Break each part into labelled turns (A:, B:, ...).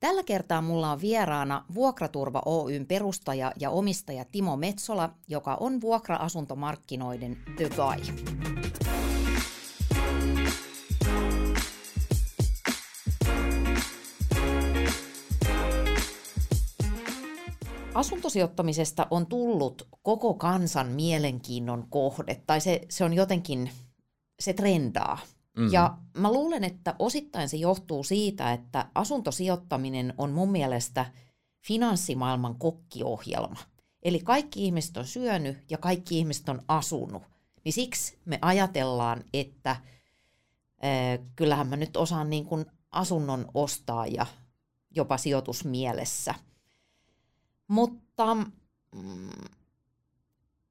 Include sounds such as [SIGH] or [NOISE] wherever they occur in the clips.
A: Tällä kertaa mulla on vieraana Vuokraturva Oyn perustaja ja omistaja Timo Metsola, joka on vuokra-asuntomarkkinoiden The Guy. Asuntosijoittamisesta on tullut koko kansan mielenkiinnon kohde, tai se, se on jotenkin, se trendaa. Mm-hmm. Ja mä luulen, että osittain se johtuu siitä, että asuntosijoittaminen on mun mielestä finanssimaailman kokkiohjelma. Eli kaikki ihmiset on syönyt ja kaikki ihmiset on asunut. Niin siksi me ajatellaan, että äh, kyllähän mä nyt osaan niin kuin asunnon ostaa ja jopa sijoitusmielessä. Mutta mm,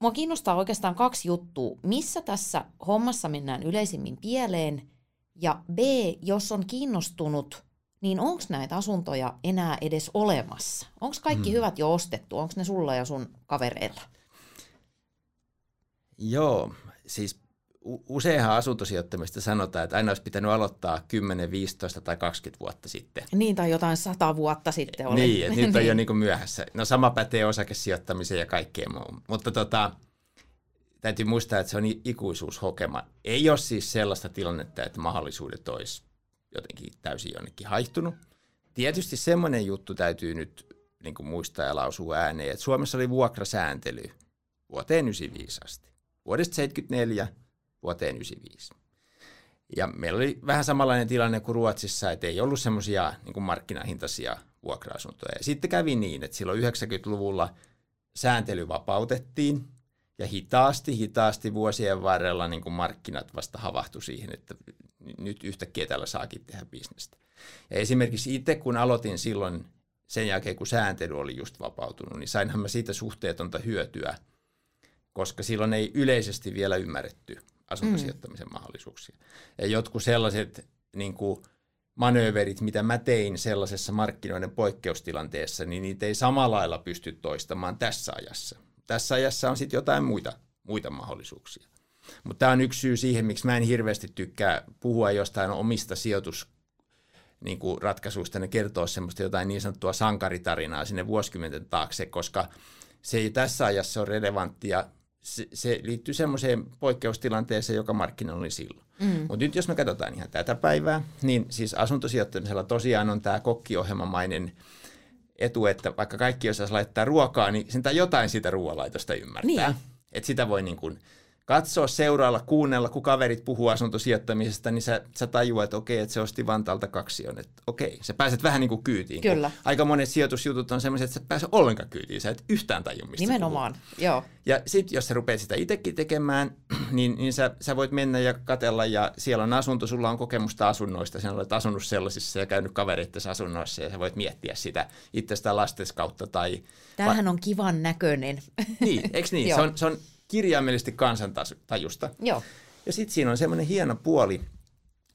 A: Mua kiinnostaa oikeastaan kaksi juttua. Missä tässä hommassa mennään yleisimmin pieleen? Ja B, jos on kiinnostunut, niin onko näitä asuntoja enää edes olemassa? Onko kaikki hmm. hyvät jo ostettu? Onko ne sulla ja sun kavereilla?
B: Joo, siis useinhan asuntosijoittamista sanotaan, että aina olisi pitänyt aloittaa 10, 15 tai 20 vuotta sitten.
A: Niin, tai jotain 100 vuotta sitten oli.
B: Niin, että nyt [LAUGHS] on jo niin kuin myöhässä. No sama pätee osakesijoittamiseen ja kaikkeen muuhun. Mutta tota, täytyy muistaa, että se on ikuisuushokema. Ei ole siis sellaista tilannetta, että mahdollisuudet olisi jotenkin täysin jonnekin haihtunut. Tietysti semmoinen juttu täytyy nyt niin kuin muistaa ja lausua ääneen, että Suomessa oli vuokrasääntely vuoteen 95 asti. Vuodesta 74 vuoteen 95. Ja meillä oli vähän samanlainen tilanne kuin Ruotsissa, että ei ollut semmoisia niin markkinahintaisia vuokra-asuntoja. Ja sitten kävi niin, että silloin 90-luvulla sääntely vapautettiin ja hitaasti, hitaasti vuosien varrella niin kuin markkinat vasta havahtu siihen, että nyt yhtäkkiä tällä saakin tehdä bisnestä. Ja esimerkiksi itse, kun aloitin silloin sen jälkeen, kun sääntely oli just vapautunut, niin sainhan mä siitä suhteetonta hyötyä, koska silloin ei yleisesti vielä ymmärretty asuntosijoittamisen mm. mahdollisuuksia. Ja jotkut sellaiset niin kuin manööverit, mitä mä tein sellaisessa markkinoiden poikkeustilanteessa, niin niitä ei samalla lailla pysty toistamaan tässä ajassa. Tässä ajassa on sitten jotain muita, muita mahdollisuuksia. Mutta tämä on yksi syy siihen, miksi mä en hirveästi tykkää puhua jostain omista sijoitus niin kuin ratkaisuista, ne kertoo semmoista jotain niin sanottua sankaritarinaa sinne vuosikymmenten taakse, koska se ei tässä ajassa ole relevanttia se, se liittyy semmoiseen poikkeustilanteeseen, joka markkinoilla oli silloin. Mm. Mutta nyt jos me katsotaan ihan tätä päivää, niin siis asuntosijoittamisella tosiaan on tämä kokkiohjelmamainen etu, että vaikka kaikki osaisi laittaa ruokaa, niin sen jotain siitä ruoanlaitosta ymmärtää. Niin. Että sitä voi niin kuin – katsoa, seuraalla, kuunnella, kun kaverit puhuu asuntosijoittamisesta, niin sä, sä tajuat, että okei, että se osti Vantaalta kaksi on. Että okei, sä pääset vähän niin kuin kyytiin.
A: Kyllä.
B: Aika monet sijoitusjutut on sellaiset, että sä pääset ollenkaan kyytiin. Sä et yhtään taju, mistä
A: Nimenomaan,
B: puhuu.
A: joo.
B: Ja sitten jos sä rupeat sitä itsekin tekemään, [CLEARS THROAT] niin, niin sä, sä voit mennä ja katella ja siellä on asunto, sulla on kokemusta asunnoista, sä olet asunut sellaisissa ja käynyt kavereiden asunnoissa ja sä voit miettiä sitä itsestä lastens kautta. Tai,
A: Tämähän va- on kivan näköinen.
B: Niin, eikö niin? [LAUGHS] se, on, se on kirjaimellisesti kansantajusta.
A: Joo.
B: Ja sitten siinä on semmoinen hieno puoli,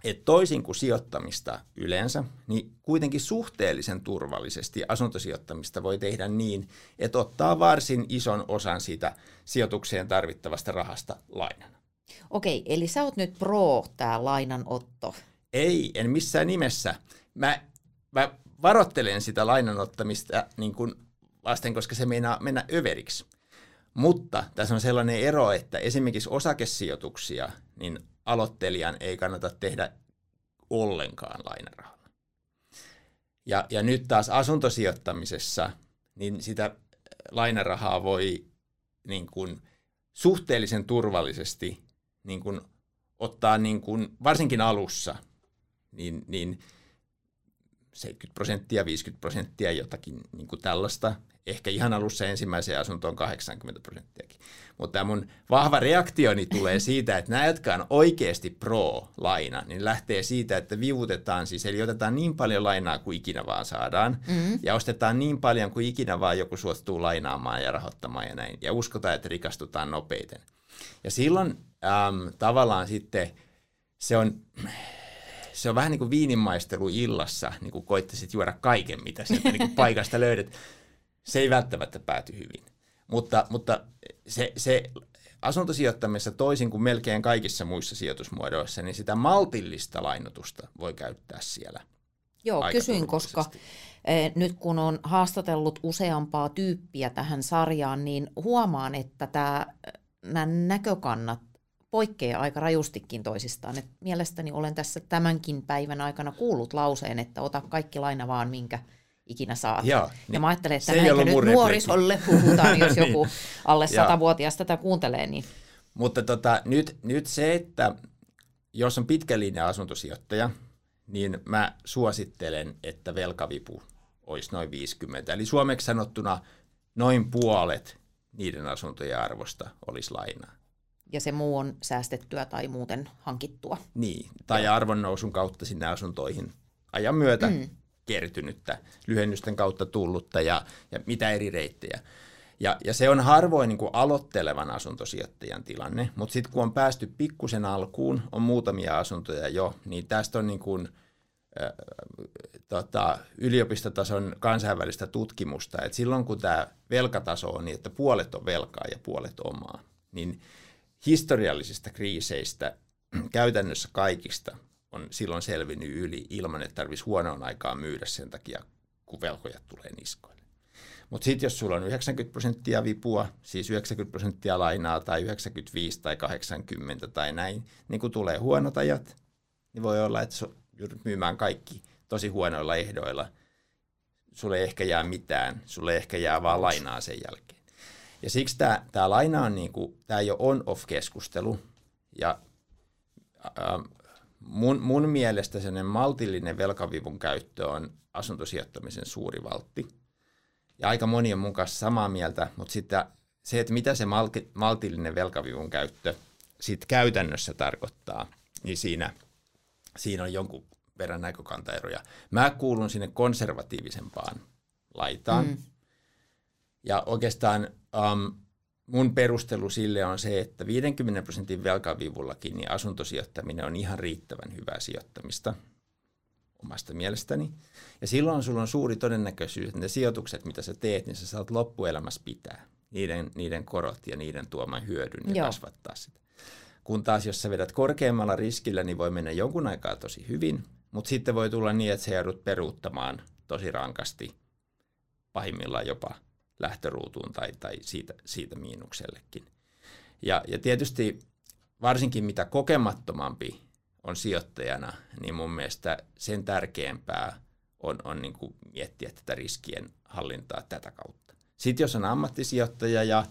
B: että toisin kuin sijoittamista yleensä, niin kuitenkin suhteellisen turvallisesti asuntosijoittamista voi tehdä niin, että ottaa varsin ison osan siitä sijoitukseen tarvittavasta rahasta lainana.
A: Okei, eli sä oot nyt pro tämä lainanotto.
B: Ei, en missään nimessä. Mä, mä varoittelen sitä lainanottamista niin kuin vasten, koska se meinaa mennä överiksi. Mutta tässä on sellainen ero, että esimerkiksi osakesijoituksia, niin aloittelijan ei kannata tehdä ollenkaan lainarahalla. Ja, ja nyt taas asuntosijoittamisessa, niin sitä lainarahaa voi niin kuin suhteellisen turvallisesti niin kuin ottaa, niin kuin, varsinkin alussa, niin, niin 70 prosenttia, 50 prosenttia, jotakin niin kuin tällaista. Ehkä ihan alussa ensimmäiseen asuntoon 80 prosenttiakin. Mutta tämä mun vahva reaktioni tulee siitä, että nämä, jotka on oikeasti pro-laina, niin lähtee siitä, että vivutetaan siis, eli otetaan niin paljon lainaa kuin ikinä vaan saadaan, mm-hmm. ja ostetaan niin paljon kuin ikinä vaan joku suostuu lainaamaan ja rahoittamaan ja näin, ja uskotaan, että rikastutaan nopeiten. Ja silloin äm, tavallaan sitten se on se on vähän niin kuin viininmaistelu illassa, niin kuin koittaisit juoda kaiken, mitä sieltä niin kuin paikasta löydät. [LAUGHS] Se ei välttämättä pääty hyvin. Mutta, mutta se, se asuntosijoittamisessa toisin kuin melkein kaikissa muissa sijoitusmuodoissa, niin sitä maltillista lainotusta voi käyttää siellä.
A: Joo, kysyin, koska eh, nyt kun on haastatellut useampaa tyyppiä tähän sarjaan, niin huomaan, että tämä, nämä näkökannat poikkeaa aika rajustikin toisistaan. Et mielestäni olen tässä tämänkin päivän aikana kuullut lauseen, että ota kaikki laina vaan, minkä ikinä saat. Joo, niin ja mä ajattelen, että näinkö nyt nuorisolle puhutaan, [LAUGHS] jos niin. joku alle satavuotias tätä kuuntelee. Niin.
B: Mutta tota, nyt, nyt se, että jos on pitkä linja asuntosijoittaja, niin mä suosittelen, että velkavipu olisi noin 50. Eli suomeksi sanottuna noin puolet niiden asuntojen arvosta olisi lainaa.
A: Ja se muu on säästettyä tai muuten hankittua.
B: Niin, tai arvonnousun kautta sinne asuntoihin ajan myötä mm. Kertynyttä, lyhennysten kautta tullutta ja, ja mitä eri reittejä. Ja, ja se on harvoin niin kuin aloittelevan asuntosijoittajan tilanne, mutta sitten kun on päästy pikkusen alkuun, on muutamia asuntoja jo, niin tästä on niin kuin, äh, tota, yliopistotason kansainvälistä tutkimusta, että silloin kun tämä velkataso on niin, että puolet on velkaa ja puolet omaa, niin historiallisista kriiseistä käytännössä kaikista on silloin selvinnyt yli ilman, että tarvitsisi huonoon aikaan myydä sen takia, kun velkojat tulee niskoille. Mutta sitten jos sulla on 90 prosenttia vipua, siis 90 prosenttia lainaa tai 95 tai 80 tai näin, niin kun tulee huonot ajat, niin voi olla, että joudut myymään kaikki tosi huonoilla ehdoilla. Sulle ei ehkä jää mitään, sulle ehkä jää vaan lainaa sen jälkeen. Ja siksi tämä, laina on, niin tämä ei ole on-off-keskustelu. Ja mun, mun mielestä sellainen maltillinen velkavivun käyttö on asuntosijoittamisen suuri valtti. Ja aika moni on mun kanssa samaa mieltä, mutta sitten se, että mitä se malti, maltillinen velkavivun käyttö sitten käytännössä tarkoittaa, niin siinä, siinä on jonkun verran näkökantaeroja. Mä kuulun sinne konservatiivisempaan laitaan. Mm. Ja oikeastaan um, mun perustelu sille on se, että 50 prosentin velkavivullakin niin asuntosijoittaminen on ihan riittävän hyvää sijoittamista omasta mielestäni. Ja silloin sulla on suuri todennäköisyys, että ne sijoitukset, mitä sä teet, niin sä saat loppuelämässä pitää niiden, niiden korot ja niiden tuoman hyödyn ja Joo. kasvattaa sitä. Kun taas jos sä vedät korkeammalla riskillä, niin voi mennä jonkun aikaa tosi hyvin, mutta sitten voi tulla niin, että sä joudut peruuttamaan tosi rankasti, pahimmillaan jopa lähtöruutuun tai, tai siitä, siitä miinuksellekin. Ja, ja tietysti varsinkin mitä kokemattomampi on sijoittajana, niin mun mielestä sen tärkeämpää on, on niin kuin miettiä tätä riskien hallintaa tätä kautta. Sitten jos on ammattisijoittaja ja,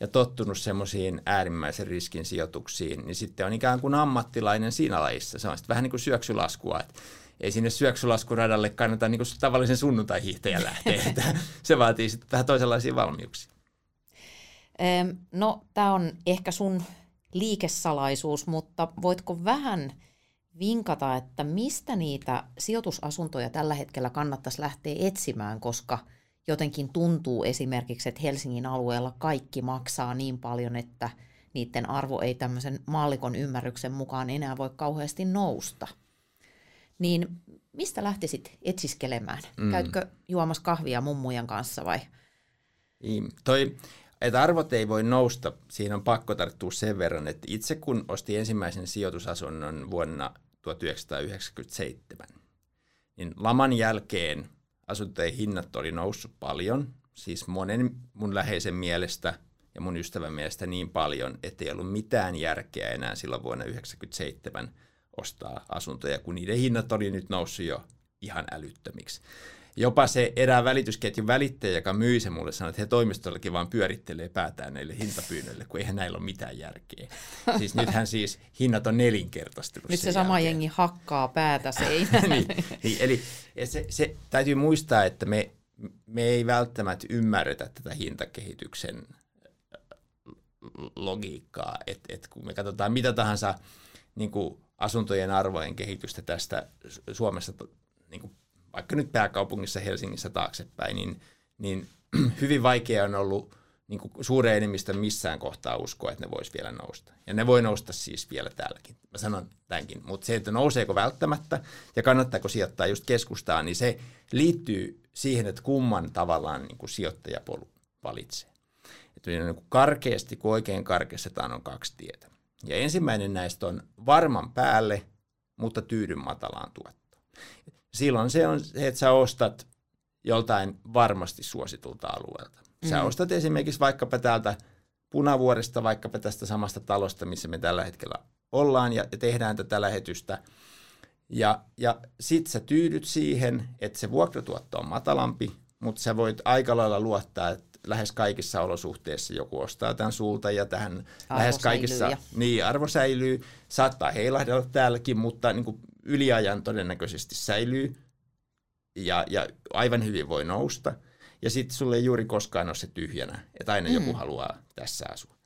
B: ja tottunut semmoisiin äärimmäisen riskin sijoituksiin, niin sitten on ikään kuin ammattilainen siinä lajissa. Se on sitten vähän niin kuin syöksylaskua, että ei sinne syöksylaskuradalle kannata niin kuin tavallisen sunnuntai-hiihtäjä lähteä. [LAUGHS] se vaatii sitten vähän toisenlaisia valmiuksia.
A: No, tämä on ehkä sun liikesalaisuus, mutta voitko vähän vinkata, että mistä niitä sijoitusasuntoja tällä hetkellä kannattaisi lähteä etsimään, koska jotenkin tuntuu esimerkiksi, että Helsingin alueella kaikki maksaa niin paljon, että niiden arvo ei tämmöisen maallikon ymmärryksen mukaan enää voi kauheasti nousta – niin mistä lähtisit etsiskelemään? Mm. Käytkö juomassa kahvia mummujen kanssa vai?
B: Niin, toi, että arvot ei voi nousta, siinä on pakko tarttua sen verran, että itse kun ostin ensimmäisen sijoitusasunnon vuonna 1997, niin laman jälkeen asuntojen hinnat oli noussut paljon, siis monen mun läheisen mielestä ja mun ystävän mielestä niin paljon, että ei ollut mitään järkeä enää silloin vuonna 1997 ostaa asuntoja, kun niiden hinnat oli nyt noussut jo ihan älyttömiksi. Jopa se erään välitysketjun välittäjä, joka myi se mulle, sanoi, että he toimistollakin vaan pyörittelee päätään näille hintapyynnöille, kun eihän näillä ole mitään järkeä. Siis nythän siis hinnat on nelinkertaistunut.
A: Nyt se sama jälkeen. jengi hakkaa päätä seinään. [LAUGHS]
B: niin, niin, eli se, se, täytyy muistaa, että me, me ei välttämättä ymmärretä tätä hintakehityksen logiikkaa, että et kun me katsotaan mitä tahansa niin kuin asuntojen arvojen kehitystä tästä Suomessa, niin kuin vaikka nyt pääkaupungissa Helsingissä taaksepäin, niin, niin [CLEARS THROAT] hyvin vaikea on ollut niin kuin suuren enemmistön missään kohtaa uskoa, että ne vois vielä nousta. Ja ne voi nousta siis vielä täälläkin. Mä sanon tämänkin. Mutta se, että nouseeko välttämättä ja kannattaako sijoittaa just keskustaan, niin se liittyy siihen, että kumman tavallaan niin kuin sijoittajapolu valitsee. Että niin kuin karkeasti, kun oikein karkeastetaan, on kaksi tietä. Ja ensimmäinen näistä on varman päälle, mutta tyydyn matalaan tuottoon. silloin se on se, että sä ostat joltain varmasti suositulta alueelta. Sä mm. ostat esimerkiksi vaikkapa täältä Punavuoresta, vaikkapa tästä samasta talosta, missä me tällä hetkellä ollaan ja tehdään tätä lähetystä. Ja, ja sit sä tyydyt siihen, että se vuokratuotto on matalampi, mutta sä voit aika lailla luottaa, että lähes kaikissa olosuhteissa joku ostaa tämän sulta ja tähän arvo lähes kaikissa, ja. niin arvo säilyy, saattaa heilahdella täälläkin, mutta niin kuin yliajan todennäköisesti säilyy ja, ja aivan hyvin voi nousta. Ja sitten sulle ei juuri koskaan ole se tyhjänä, että aina mm. joku haluaa tässä asua.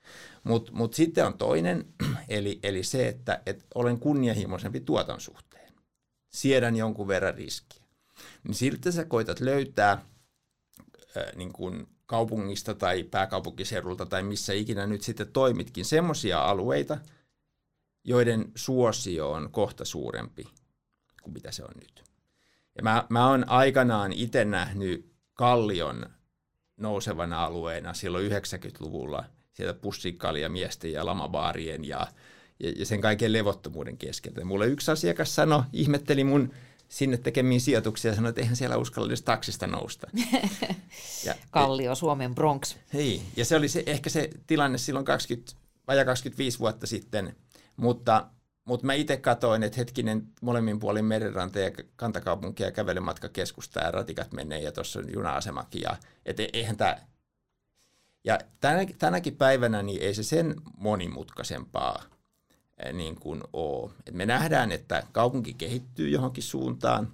B: Mutta mut sitten on toinen, [CLEARS THROAT] eli, eli se, että et olen kunnianhimoisempi tuoton suhteen. Siedän jonkun verran riskiä. Niin siltä sä koitat löytää äh, niin kun kaupungista tai pääkaupunkiseudulta tai missä ikinä nyt sitten toimitkin, semmoisia alueita, joiden suosio on kohta suurempi kuin mitä se on nyt. Ja mä, mä oon aikanaan itse nähnyt Kallion nousevana alueena silloin 90-luvulla sieltä miesten ja lamabaarien ja, ja, ja sen kaiken levottomuuden keskeltä. Mulle yksi asiakas sanoi, ihmetteli mun sinne tekemiin sijoituksia ja sanoi, että eihän siellä uskalla edes taksista nousta. [LAUGHS]
A: Ja, Kallio, Suomen Bronx.
B: Hei, ja se oli se, ehkä se tilanne silloin 20, vajaa 25 vuotta sitten, mutta, mutta mä itse katoin, että hetkinen molemmin puolin merenranta ja kantakaupunki ja kävelymatka keskustaa ja ratikat menee ja tuossa on juna-asemakin. Ja, et e, eihän tämä ja tänä, tänäkin päivänä niin ei se sen monimutkaisempaa niin kuin ole. Et me nähdään, että kaupunki kehittyy johonkin suuntaan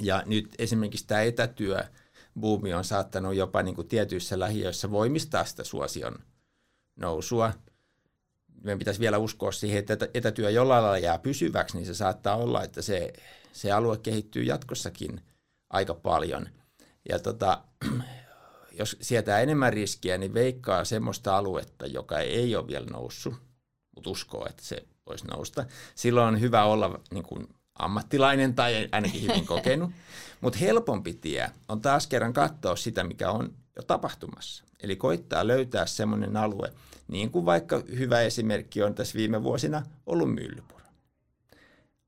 B: ja nyt esimerkiksi tämä etätyö buumi on saattanut jopa niin kuin tietyissä lähiöissä voimistaa sitä suosion nousua. Meidän pitäisi vielä uskoa siihen, että etätyö jollain lailla jää pysyväksi, niin se saattaa olla, että se, se alue kehittyy jatkossakin aika paljon. Ja tota, [CLEARS THROAT] jos sietää enemmän riskiä, niin veikkaa semmoista aluetta, joka ei ole vielä noussut, mutta uskoo, että se voisi nousta. Silloin on hyvä olla niin kuin ammattilainen tai ainakin hyvin kokenut. [LAUGHS] Mutta helpompi tie on taas kerran katsoa sitä, mikä on jo tapahtumassa. Eli koittaa löytää semmoinen alue, niin kuin vaikka hyvä esimerkki on tässä viime vuosina ollut Myllypuro.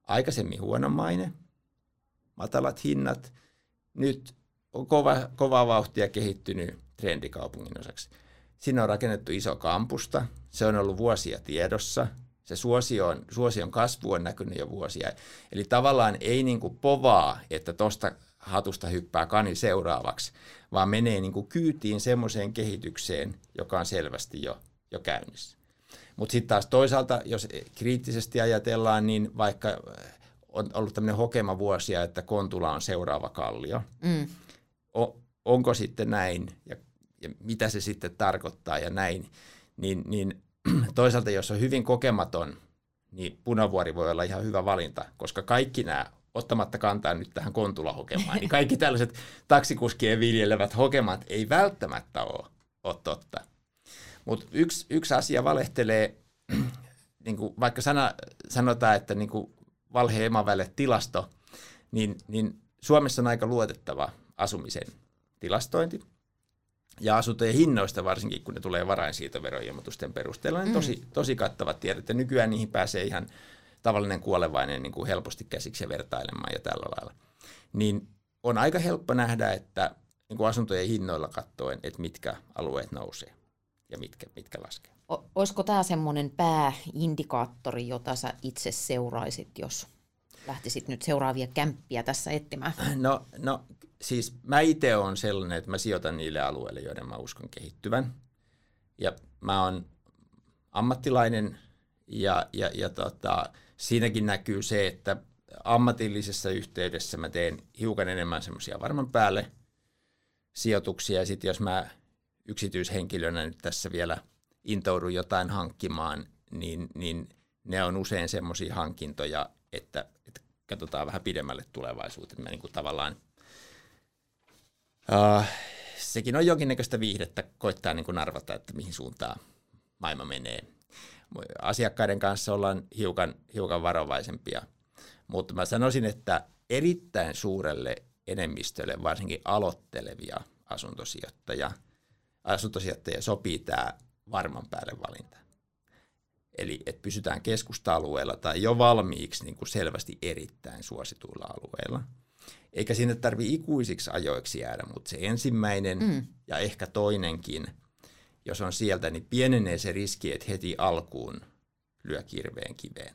B: Aikaisemmin huono maine, matalat hinnat, nyt on kova, kova vauhtia kehittynyt trendikaupungin osaksi. Sinne on rakennettu iso kampusta, se on ollut vuosia tiedossa, se suosion, suosion kasvu on näkynyt jo vuosia. Eli tavallaan ei niin kuin povaa, että tuosta hatusta hyppää kani seuraavaksi, vaan menee niin kuin kyytiin semmoiseen kehitykseen, joka on selvästi jo, jo käynnissä. Mutta sitten taas toisaalta, jos kriittisesti ajatellaan, niin vaikka on ollut tämmöinen hokema vuosia, että Kontula on seuraava kallio, mm. O, onko sitten näin? Ja, ja mitä se sitten tarkoittaa ja näin, niin, niin [CLEARS THROAT] toisaalta jos on hyvin kokematon, niin punavuori voi olla ihan hyvä valinta, koska kaikki nämä, ottamatta kantaa nyt tähän kontulahokemaan, niin kaikki tällaiset taksikuskien viljelevät hokemat ei välttämättä ole, ole totta. Mutta yksi, yksi asia valehtelee, [CLEARS THROAT] niin kuin vaikka sana, sanotaan, että niin kuin valhe emavälle tilasto, niin, niin Suomessa on aika luotettava asumisen tilastointi. Ja asuntojen hinnoista varsinkin, kun ne tulee varainsiirtoveroilmoitusten perusteella, niin tosi, mm. tosi kattavat tiedot. Ja nykyään niihin pääsee ihan tavallinen kuolevainen niin kuin helposti käsiksi ja vertailemaan ja tällä lailla. Niin on aika helppo nähdä, että niin kuin asuntojen hinnoilla katsoen, että mitkä alueet nousee ja mitkä, mitkä laskee.
A: O, olisiko tämä semmoinen pääindikaattori, jota sä itse seuraisit, jos lähtisit nyt seuraavia kämppiä tässä etsimään?
B: No, no siis mä itse olen sellainen, että mä sijoitan niille alueille, joiden mä uskon kehittyvän. Ja mä oon ammattilainen ja, ja, ja tota, siinäkin näkyy se, että ammatillisessa yhteydessä mä teen hiukan enemmän semmoisia varman päälle sijoituksia. Ja sitten jos mä yksityishenkilönä nyt tässä vielä intoudun jotain hankkimaan, niin, niin ne on usein semmoisia hankintoja, että, että katsotaan vähän pidemmälle tulevaisuuteen. Mä niin kuin tavallaan Uh, sekin on jonkinnäköistä viihdettä koittaa niin kuin arvata, että mihin suuntaan maailma menee. Asiakkaiden kanssa ollaan hiukan, hiukan varovaisempia, mutta mä sanoisin, että erittäin suurelle enemmistölle, varsinkin aloittelevia asuntosijoittajia, asuntosijoittajia sopii tämä varman päälle valinta. Eli että pysytään keskusta-alueella tai jo valmiiksi niin kuin selvästi erittäin suosituilla alueilla. Eikä sinne tarvi ikuisiksi ajoiksi jäädä, mutta se ensimmäinen mm. ja ehkä toinenkin, jos on sieltä, niin pienenee se riski, että heti alkuun lyö kirveen kiveen.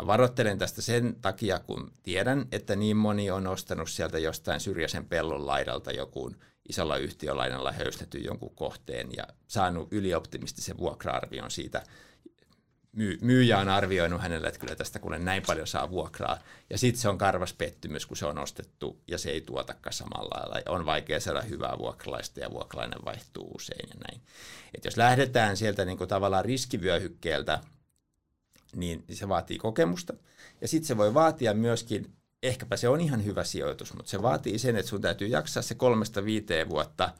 B: Mä varoittelen tästä sen takia, kun tiedän, että niin moni on ostanut sieltä jostain syrjäisen pellon laidalta joku isolla yhtiölainalla höystetty jonkun kohteen ja saanut ylioptimistisen vuokra-arvion siitä. My- myyjä on arvioinut hänelle, että kyllä tästä kuule näin paljon saa vuokraa. Ja sitten se on karvas pettymys, kun se on ostettu ja se ei tuotakaan samalla lailla. On vaikea saada hyvää vuokralaista ja vuokralainen vaihtuu usein ja näin. Et jos lähdetään sieltä niin kuin tavallaan riskivyöhykkeeltä – niin se vaatii kokemusta. Ja sitten se voi vaatia myöskin, ehkäpä se on ihan hyvä sijoitus, mutta se vaatii sen, että sun täytyy jaksaa se kolmesta viiteen vuotta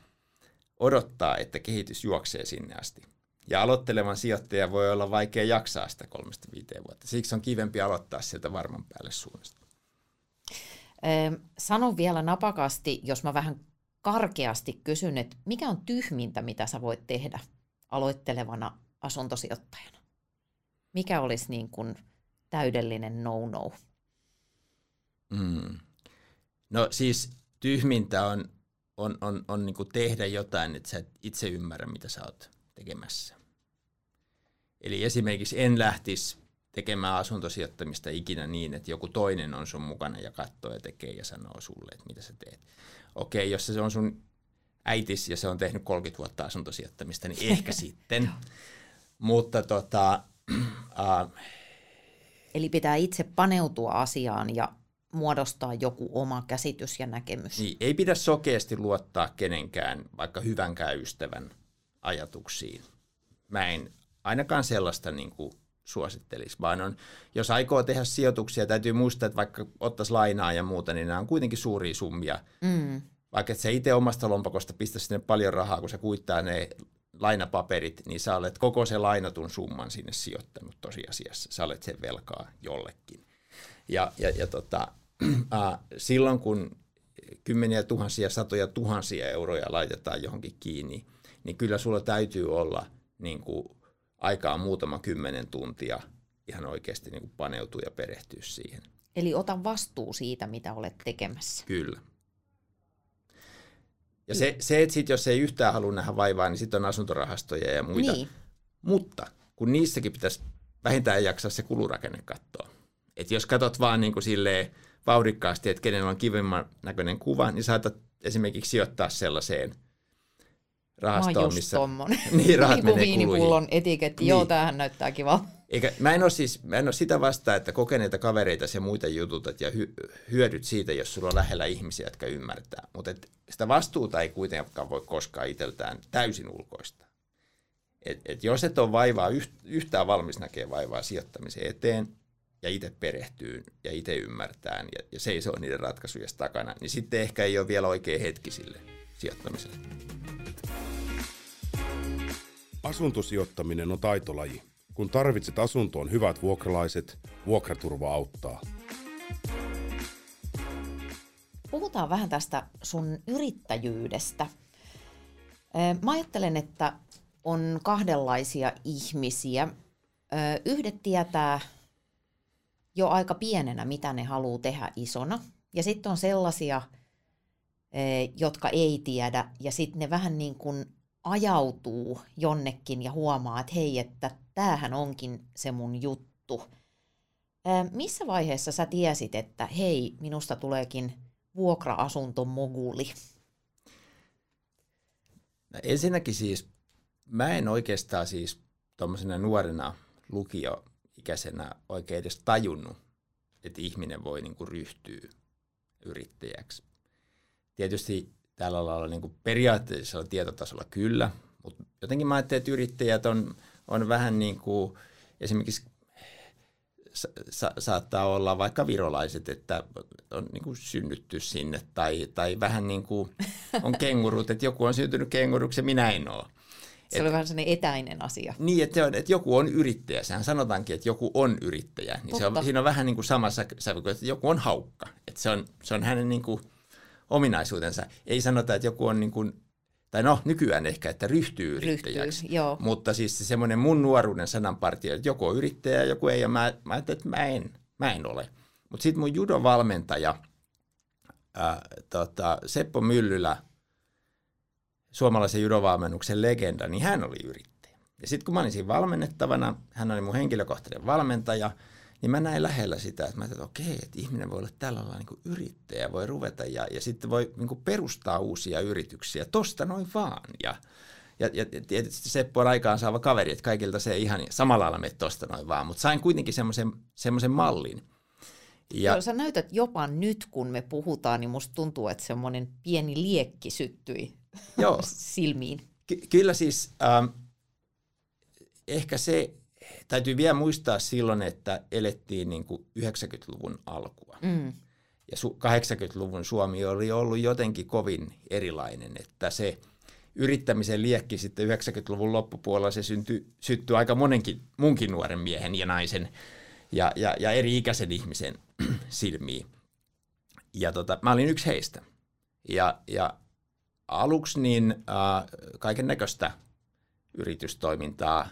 B: odottaa, että kehitys juoksee sinne asti. Ja aloittelevan sijoittaja voi olla vaikea jaksaa sitä kolmesta viiteen vuotta. Siksi on kivempi aloittaa sieltä varman päälle suunnasta.
A: Sano vielä napakasti, jos mä vähän karkeasti kysyn, että mikä on tyhmintä, mitä sä voit tehdä aloittelevana asuntosijoittajana? mikä olisi niin kuin täydellinen no-no?
B: Mm. No siis tyhmintä on, on, on, on niin kuin tehdä jotain, että sä et itse ymmärrä, mitä sä oot tekemässä. Eli esimerkiksi en lähtisi tekemään asuntosijoittamista ikinä niin, että joku toinen on sun mukana ja katsoo ja tekee ja sanoo sulle, että mitä sä teet. Okei, jos se on sun äitis ja se on tehnyt 30 vuotta asuntosijoittamista, niin ehkä [LAUGHS] sitten. Mutta tota, [CLEARS THROAT]
A: Uh, Eli pitää itse paneutua asiaan ja muodostaa joku oma käsitys ja näkemys.
B: Niin, ei pidä sokeasti luottaa kenenkään, vaikka hyvänkään ystävän ajatuksiin. Mä en ainakaan sellaista niin kuin suosittelisi, vaan on, jos aikoo tehdä sijoituksia, täytyy muistaa, että vaikka ottaisi lainaa ja muuta, niin nämä on kuitenkin suuria summia. Mm. Vaikka et sä itse omasta lompakosta pistä sinne paljon rahaa, kun sä kuittaa ne lainapaperit, niin sä olet koko se lainatun summan sinne sijoittanut tosiasiassa. Sä olet sen velkaa jollekin. Ja, ja, ja tota, [CLEARS THROAT] äh, silloin kun kymmeniä tuhansia, satoja tuhansia euroja laitetaan johonkin kiinni, niin kyllä sulla täytyy olla niin kuin, aikaa muutama kymmenen tuntia ihan oikeasti niin kuin paneutua ja perehtyä siihen.
A: Eli ota vastuu siitä, mitä olet tekemässä.
B: Kyllä. Ja se, se että sit, jos ei yhtään halua nähdä vaivaa, niin sitten on asuntorahastoja ja muita. Niin. Mutta kun niissäkin pitäisi vähintään jaksaa se kulurakenne katsoa. Että jos katsot vaan niin kuin silleen vauhdikkaasti, että kenellä on kivemman näköinen kuva, niin saatat esimerkiksi sijoittaa sellaiseen rahastoon, missä [LAUGHS]
A: niin, rahat niin menee kuluihin. etiketti, niin. joo, tämähän näyttää kivalta.
B: Eikä, mä, en ole siis, mä en ole sitä vastaa, että kokeneita kavereita ja muita jututat ja hy, hyödyt siitä, jos sulla on lähellä ihmisiä, jotka ymmärtää. Mutta sitä vastuuta ei kuitenkaan voi koskaan itseltään täysin ulkoista. Et, et jos et ole vaivaa, yhtään valmis näkee vaivaa sijoittamisen eteen ja itse perehtyy ja itse ymmärtää ja, ja seisoo niiden ratkaisujen takana, niin sitten ehkä ei ole vielä oikea hetki sille sijoittamiselle.
C: Asuntosijoittaminen on taitolaji. Kun tarvitset asuntoon hyvät vuokralaiset, vuokraturva auttaa.
A: Puhutaan vähän tästä sun yrittäjyydestä. Mä ajattelen, että on kahdenlaisia ihmisiä. Yhdet tietää jo aika pienenä, mitä ne haluaa tehdä isona. Ja sitten on sellaisia, jotka ei tiedä, ja sitten ne vähän niin kuin ajautuu jonnekin ja huomaa, että hei, että tämähän onkin se mun juttu. Missä vaiheessa sä tiesit, että hei, minusta tuleekin vuokra-asunto moguli?
B: No ensinnäkin siis, mä en oikeastaan siis tuommoisena nuorena lukioikäisenä oikein edes tajunnut, että ihminen voi niinku ryhtyä yrittäjäksi. Tietysti tällä lailla niin periaatteellisella tietotasolla kyllä, mutta jotenkin mä ajattelin, että yrittäjät on, on vähän niin kuin esimerkiksi sa- saattaa olla vaikka virolaiset, että on niin kuin synnytty sinne tai, tai vähän niin kuin [LAUGHS] on kengurut, että joku on syntynyt kenguruksi ja minä en ole.
A: Se oli vähän sellainen etäinen asia.
B: Niin, että, on, että joku on yrittäjä. Sehän sanotaankin, että joku on yrittäjä. Niin se on, siinä on vähän niin kuin samassa, että joku on haukka. Että se, on, se on hänen niin kuin ominaisuutensa. Ei sanota, että joku on niin kuin, tai no nykyään ehkä, että ryhtyy yrittäjäksi.
A: Ryhtyy, joo.
B: Mutta siis se semmoinen mun nuoruuden sananpartio, että joku on yrittäjä ja joku ei, ja mä, mä ajattelin, että mä en, mä en ole. Mutta sitten mun judovalmentaja, ää, tota, Seppo Myllylä, suomalaisen judovalmennuksen legenda, niin hän oli yrittäjä. Ja sitten kun mä olin siinä valmennettavana, hän oli mun henkilökohtainen valmentaja, niin mä näin lähellä sitä, että mä ajattelin, että okei, että ihminen voi olla tällä lailla niin yrittäjä, voi ruveta ja, ja sitten voi niin perustaa uusia yrityksiä, tosta noin vaan. Ja, ja, ja tietysti Seppo on aikaan saava kaveri, että kaikilta se ei ihan samalla lailla mene tosta noin vaan, mutta sain kuitenkin semmoisen, semmoisen mallin.
A: Ja, Joo, sä näytät jopa nyt, kun me puhutaan, niin musta tuntuu, että semmoinen pieni liekki syttyi Joo. [LAUGHS] silmiin.
B: Ky- kyllä siis ähm, ehkä se, täytyy vielä muistaa silloin, että elettiin niin kuin 90-luvun alkua. Mm. Ja 80-luvun Suomi oli ollut jotenkin kovin erilainen, että se yrittämisen liekki sitten 90-luvun loppupuolella se syntyi, syttyi aika monenkin munkin nuoren miehen ja naisen ja, ja, ja eri ikäisen ihmisen [CLEARS THROAT] silmiin. Ja tota, mä olin yksi heistä. Ja, ja aluksi niin äh, kaiken näköistä yritystoimintaa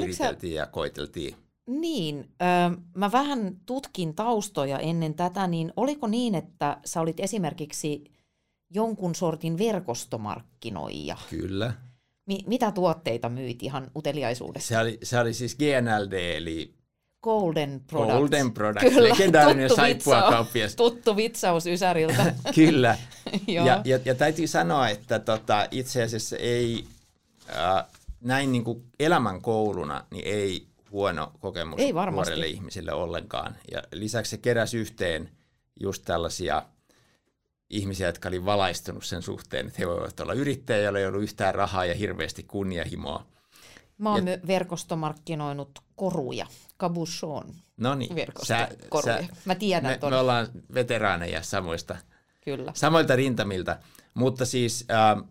B: viriteltiin ja koiteltiin.
A: Niin, äh, mä vähän tutkin taustoja ennen tätä, niin oliko niin, että sä olit esimerkiksi jonkun sortin verkostomarkkinoija?
B: Kyllä.
A: Mi- mitä tuotteita myit ihan uteliaisuudessa?
B: Se oli, se oli siis GNLD, eli
A: Golden Products.
B: Golden Products, Kyllä, legendaarinen saippuakauppias.
A: Tuttu vitsaus Ysäriltä. [LAUGHS]
B: Kyllä. [LAUGHS] ja, ja, ja täytyy sanoa, että tota, itse asiassa ei, äh, näin niin kuin elämän kouluna, niin ei huono kokemus ei nuorelle ihmisille ollenkaan. Ja lisäksi se keräsi yhteen just tällaisia ihmisiä, jotka oli valaistunut sen suhteen, että he voivat olla yrittäjiä, joilla ei ollut yhtään rahaa ja hirveästi kunnianhimoa.
A: Mä oon ja... verkostomarkkinoinut koruja, kabushon
B: no niin,
A: verkostokoruja. Sä, Mä tiedän
B: me, me ollaan veteraaneja samoista,
A: Kyllä.
B: samoilta rintamilta, mutta siis äh,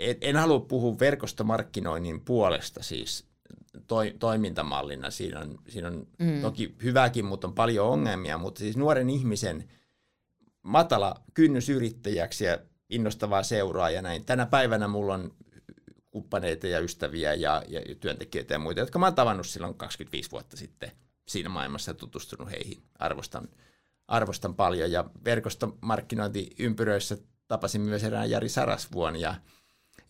B: en, en halua puhua verkostomarkkinoinnin puolesta siis toi, toimintamallina. Siinä on, siinä on mm. toki hyväkin, mutta on paljon ongelmia, mutta siis nuoren ihmisen matala kynnys yrittäjäksi ja innostavaa seuraa ja näin. Tänä päivänä mulla on kumppaneita ja ystäviä ja, ja työntekijöitä ja muita, jotka mä oon tavannut silloin 25 vuotta sitten siinä maailmassa ja tutustunut heihin. Arvostan, arvostan paljon ja verkostomarkkinointiympyröissä tapasin myös erään Jari Sarasvuon ja,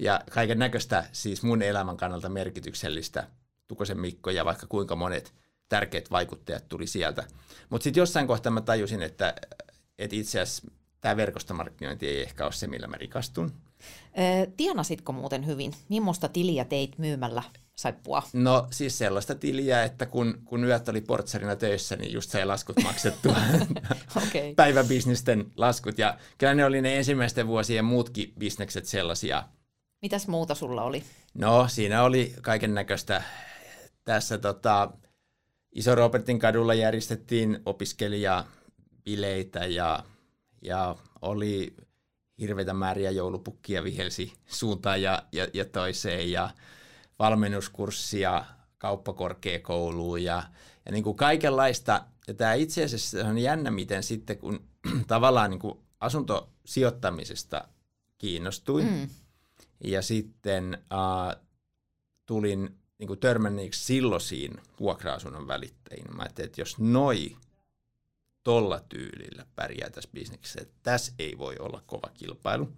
B: ja kaiken näköistä siis mun elämän kannalta merkityksellistä Tukosen Mikko ja vaikka kuinka monet tärkeät vaikuttajat tuli sieltä. Mutta sitten jossain kohtaa mä tajusin, että, että itse asiassa tämä verkostomarkkinointi ei ehkä ole se, millä mä rikastun.
A: Tienasitko muuten hyvin? Millaista tiliä teit myymällä saippua?
B: No siis sellaista tiliä, että kun, kun yöt oli portsarina töissä, niin just sai laskut [LAUGHS] maksettua. okay. Päiväbisnisten laskut. Ja kyllä ne oli ne ensimmäisten vuosien muutkin bisnekset sellaisia.
A: Mitäs muuta sulla oli?
B: No siinä oli kaiken näköistä. Tässä tota, Iso Robertin kadulla järjestettiin opiskelijabileitä ja, ja oli hirveitä määriä joulupukkia vihelsi suuntaan ja, ja, ja toiseen ja valmennuskurssia kauppakorkeakouluun ja, ja niin kuin kaikenlaista. Ja tämä itse asiassa on jännä, miten sitten kun [CLEARS THROAT] tavallaan niin kuin asuntosijoittamisesta kiinnostuin mm. Ja sitten äh, tulin niin kuin törmänneeksi silloisiin vuokra-asunnon välittäjiin. Mä ajattelin, että jos noi tolla tyylillä pärjää tässä bisneksessä. Tässä ei voi olla kova kilpailu.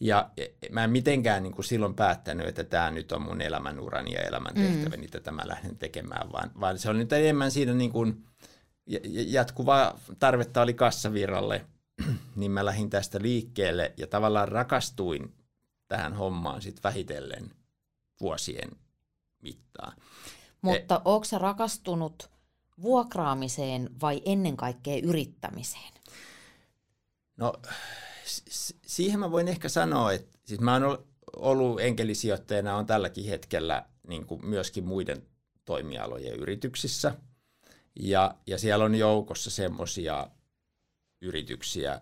B: Ja mä en mitenkään niin kuin silloin päättänyt, että tämä nyt on mun elämänurani ja elämäntehtäväni, mm. tätä mä lähden tekemään, vaan, vaan se oli nyt enemmän siinä niin kuin jatkuvaa tarvetta oli kassavirralle, [CLEARS THROAT] niin mä lähdin tästä liikkeelle ja tavallaan rakastuin tähän hommaan sitten vähitellen vuosien mittaan.
A: Mutta e- onko sä rakastunut vuokraamiseen vai ennen kaikkea yrittämiseen?
B: No siihen mä voin ehkä sanoa, että siis mä oon ollut enkelisijoittajana on tälläkin hetkellä niin kuin myöskin muiden toimialojen yrityksissä. Ja, ja siellä on joukossa semmoisia yrityksiä,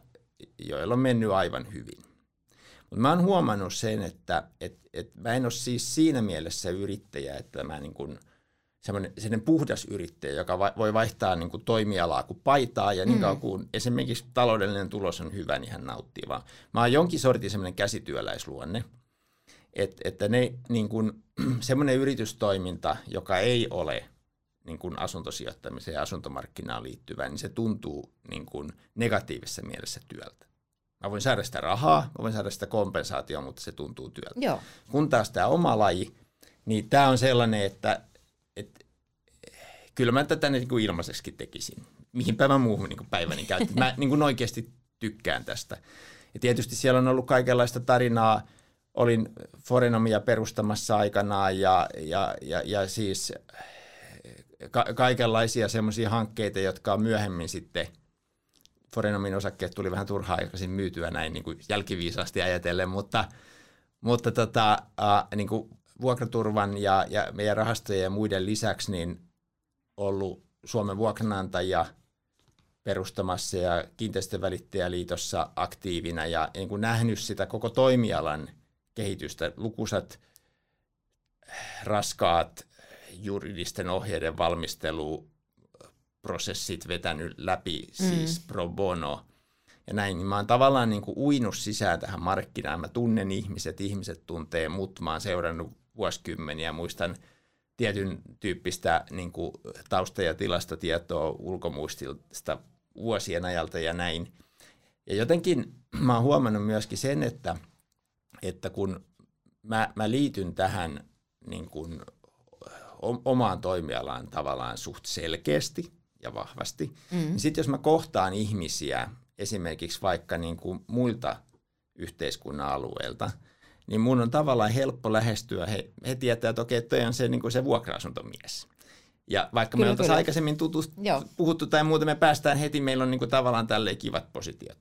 B: joilla on mennyt aivan hyvin. Mutta mä oon huomannut sen, että et, et mä en ole siis siinä mielessä yrittäjä, että mä niin kuin – semmoinen, puhdas yrittäjä, joka va, voi vaihtaa niin kuin toimialaa kuin paitaa, ja niin mm. kauan kuin esimerkiksi taloudellinen tulos on hyvä, niin hän nauttii vaan. Mä oon jonkin sortin semmoinen käsityöläisluonne, Et, että ne niin kun, [CLEARS THROAT] semmoinen yritystoiminta, joka ei ole niin kun asuntosijoittamiseen ja asuntomarkkinaan liittyvä, niin se tuntuu niin kun negatiivisessa mielessä työltä. Mä voin saada sitä rahaa, mä voin saada sitä kompensaatiota, mutta se tuntuu työltä.
A: Joo.
B: Kun taas tämä oma laji, niin tämä on sellainen, että, että kyllä mä tätä niin kuin ilmaiseksi tekisin. Mihin päivän muuhun niin päiväni käytin. Mä niin kuin oikeasti tykkään tästä. Ja tietysti siellä on ollut kaikenlaista tarinaa. Olin Forenomia perustamassa aikanaan ja, ja, ja, ja siis ka- kaikenlaisia semmoisia hankkeita, jotka on myöhemmin sitten Forenomin osakkeet tuli vähän turhaa aikaisin myytyä näin niin kuin jälkiviisaasti ajatellen, mutta, mutta tota, niin kuin vuokraturvan ja, ja meidän rahastojen ja muiden lisäksi niin ollut Suomen vuokranantajia perustamassa ja kiinteistövälittäjäliitossa aktiivina ja niin kuin nähnyt sitä koko toimialan kehitystä, lukuisat raskaat juridisten ohjeiden valmisteluprosessit vetänyt läpi, mm. siis pro bono ja näin, niin mä oon tavallaan niin kuin uinut sisään tähän markkinaan. Mä tunnen ihmiset, ihmiset tuntee mut, mä oon seurannut vuosikymmeniä, muistan tietyn tyyppistä niin kuin tausta- ja tilastotietoa ulkomuistilta vuosien ajalta ja näin. Ja jotenkin [CLEARS THROAT] mä oon huomannut myöskin sen, että, että kun mä, mä liityn tähän niin kuin omaan toimialaan tavallaan suht selkeästi ja vahvasti, mm. niin sitten jos mä kohtaan ihmisiä esimerkiksi vaikka niin kuin muilta yhteiskunnan alueilta, niin mun on tavallaan helppo lähestyä. He, he tietää, että okei, toi on se, niin kuin se vuokra-asuntomies. Ja vaikka kyllä, me oltaisiin aikaisemmin tutust, puhuttu tai muuta, me päästään heti, meillä on niin kuin tavallaan tälleen kivat positiot.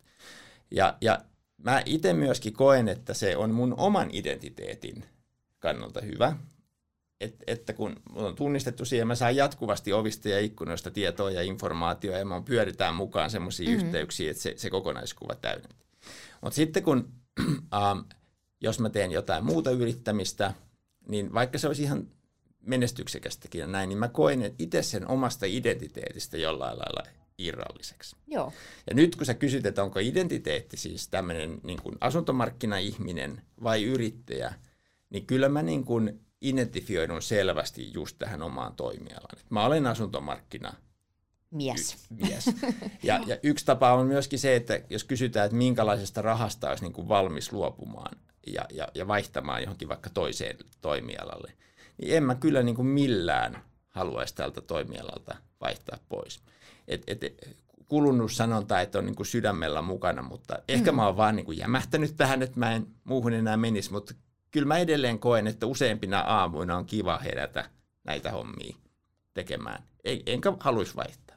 B: Ja, ja mä itse myöskin koen, että se on mun oman identiteetin kannalta hyvä, et, että kun on tunnistettu siihen, mä saan jatkuvasti ovista ja ikkunoista tietoa ja informaatiota ja mä pyöritään mukaan semmoisia mm-hmm. yhteyksiä, että se, se kokonaiskuva täydentyy. Mutta sitten kun, [CLEARS THROAT] ähm, jos mä teen jotain muuta yrittämistä, niin vaikka se olisi ihan menestyksekästäkin ja näin, niin mä koen itse sen omasta identiteetistä jollain lailla irralliseksi.
A: Joo.
B: Ja nyt kun sä kysyt, että onko identiteetti siis tämmöinen niin asuntomarkkinaihminen vai yrittäjä, niin kyllä mä niin kuin identifioidun selvästi just tähän omaan toimialaan. Mä olen asuntomarkkina
A: mies.
B: Y- mies. Ja, ja yksi tapa on myöskin se, että jos kysytään, että minkälaisesta rahasta olisi niin kuin valmis luopumaan ja, ja, ja vaihtamaan johonkin vaikka toiseen toimialalle, niin en mä kyllä niin kuin millään haluaisi tältä toimialalta vaihtaa pois. Et, et, kulunut sanonta, että on niin kuin sydämellä mukana, mutta ehkä mm. mä oon vaan niin kuin jämähtänyt tähän, että mä en muuhun enää menisi, mutta kyllä mä edelleen koen, että useimpina aamuina on kiva herätä näitä hommia tekemään. Ei, enkä haluaisi vaihtaa.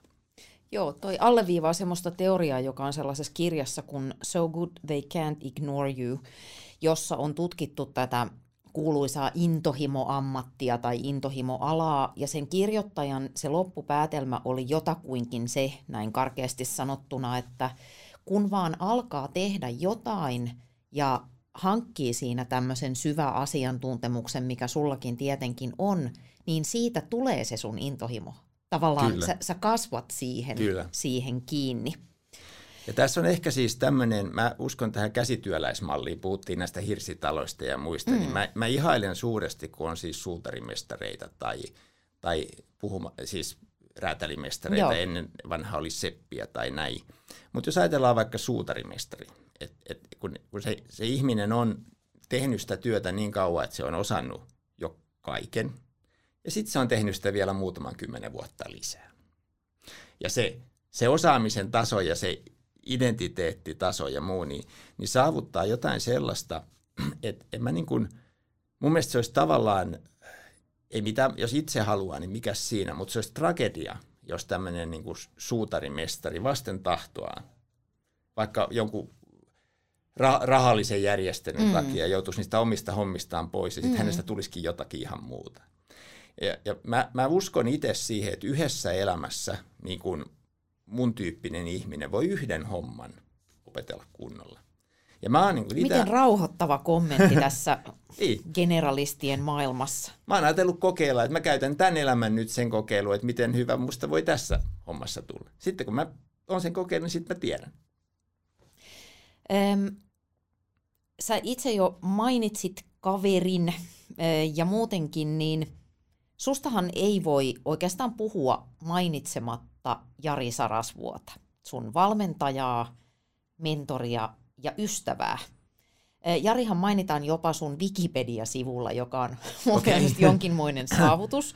A: Joo, toi alleviivaa semmoista teoriaa, joka on sellaisessa kirjassa kuin So Good They Can't Ignore You, jossa on tutkittu tätä kuuluisaa intohimoammattia tai intohimoalaa, ja sen kirjoittajan se loppupäätelmä oli jotakuinkin se, näin karkeasti sanottuna, että kun vaan alkaa tehdä jotain ja hankkii siinä tämmöisen syvä asiantuntemuksen, mikä sullakin tietenkin on, niin siitä tulee se sun intohimo. Tavallaan sä, sä kasvat siihen, Kyllä. siihen kiinni.
B: Ja tässä on ehkä siis tämmöinen, mä uskon tähän käsityöläismalliin, puhuttiin näistä hirsitaloista ja muista, niin mm. niin mä, mä ihailen suuresti, kun on siis suutarimestareita tai, tai puhuma, siis räätälimestareita, Joo. ennen vanha oli seppiä tai näin. Mutta jos ajatellaan vaikka suutarimestari, et, et kun, kun se, se ihminen on tehnyt sitä työtä niin kauan, että se on osannut jo kaiken, ja sitten se on tehnyt sitä vielä muutaman kymmenen vuotta lisää. Ja se, se osaamisen taso ja se identiteettitaso ja muu, niin, niin saavuttaa jotain sellaista, [CLEARS THROAT] että en mä niin kuin, mun mielestä se olisi tavallaan, ei mitään, jos itse haluaa, niin mikä siinä, mutta se olisi tragedia, jos tämmöinen niin suutarimestari vasten tahtoaan, vaikka jonkun ra- rahallisen järjestelyn mm. takia joutuisi niistä omista hommistaan pois ja sitten mm. hänestä tulisikin jotakin ihan muuta. Ja, ja mä, mä uskon itse siihen, että yhdessä elämässä niin kun mun tyyppinen ihminen voi yhden homman opetella kunnolla.
A: Ja mä oon niin kuin Miten rauhoittava kommentti [LAUGHS] tässä niin. generalistien maailmassa.
B: Mä oon ajatellut kokeilla, että mä käytän tämän elämän nyt sen kokeiluun, että miten hyvä musta voi tässä hommassa tulla. Sitten kun mä oon sen kokeillut, niin sitten mä tiedän.
A: Öm, sä itse jo mainitsit kaverin ja muutenkin, niin sustahan ei voi oikeastaan puhua mainitsematta Jari Sarasvuota, sun valmentajaa, mentoria ja ystävää. Jarihan mainitaan jopa sun Wikipedia-sivulla, joka on okay. jonkinmoinen saavutus.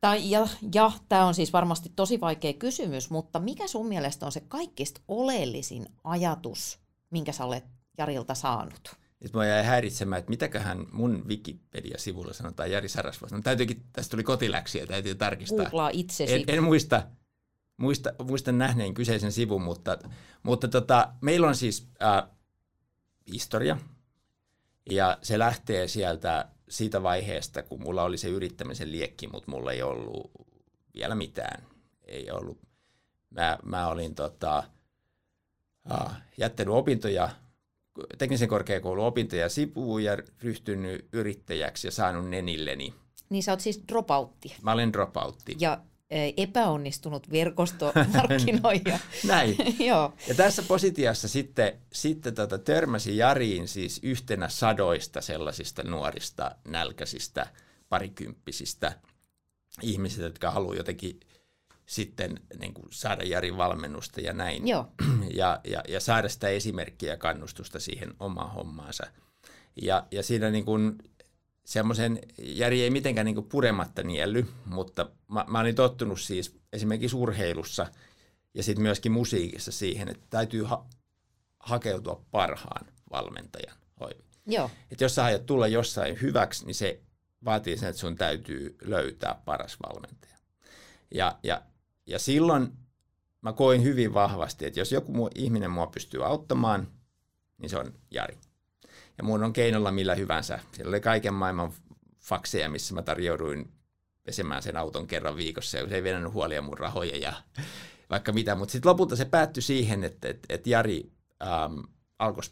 A: Tai, ja, ja tämä on siis varmasti tosi vaikea kysymys, mutta mikä sun mielestä on se kaikista oleellisin ajatus, minkä sä olet Jarilta saanut?
B: Nyt mä jäin häiritsemään, että mitäköhän mun Wikipedia-sivulla sanotaan Jari Sarasvuosta. No, täytyykin, tästä tuli kotiläksiä, täytyy tarkistaa.
A: Googlaa itsesi.
B: En, en muista, muista, muistan nähneen kyseisen sivun, mutta, mutta tota, meillä on siis äh, historia, ja se lähtee sieltä siitä vaiheesta, kun mulla oli se yrittämisen liekki, mutta mulla ei ollut vielä mitään. Ei ollut. Mä, mä olin tota, jättänyt opintoja, teknisen korkeakoulun opintoja sivuun ja ryhtynyt yrittäjäksi ja saanut nenilleni.
A: Niin sä oot siis dropoutti.
B: Mä olen dropoutti.
A: Ja epäonnistunut verkostomarkkinoija. [LAUGHS]
B: Näin. [LAUGHS] Joo. Ja tässä positiassa sitten, sitten tota, törmäsi Jariin siis yhtenä sadoista sellaisista nuorista, nälkäisistä, parikymppisistä ihmisistä, jotka haluaa jotenkin sitten niin kuin saada Jarin valmennusta ja näin.
A: Joo. [CLEARS THROAT]
B: Ja, ja, ja saada sitä esimerkkiä ja kannustusta siihen omaan hommaansa. Ja, ja siinä niin kuin semmoisen, Jari ei mitenkään niin purematta nielly, mutta mä, mä olin tottunut siis esimerkiksi urheilussa ja sitten myöskin musiikissa siihen, että täytyy ha- hakeutua parhaan valmentajan hoiviin.
A: Joo.
B: Et jos sä aiot tulla jossain hyväksi, niin se vaatii sen, että sun täytyy löytää paras valmentaja. Ja, ja, ja silloin mä koin hyvin vahvasti, että jos joku muu ihminen mua pystyy auttamaan, niin se on Jari ja mun on keinolla millä hyvänsä. Siellä oli kaiken maailman fakseja, missä mä tarjouduin pesemään sen auton kerran viikossa ja se ei venänyt huolia mun rahoja ja [LAUGHS] vaikka mitä. Mutta sitten lopulta se päättyi siihen, että, että, että Jari ähm, alkoi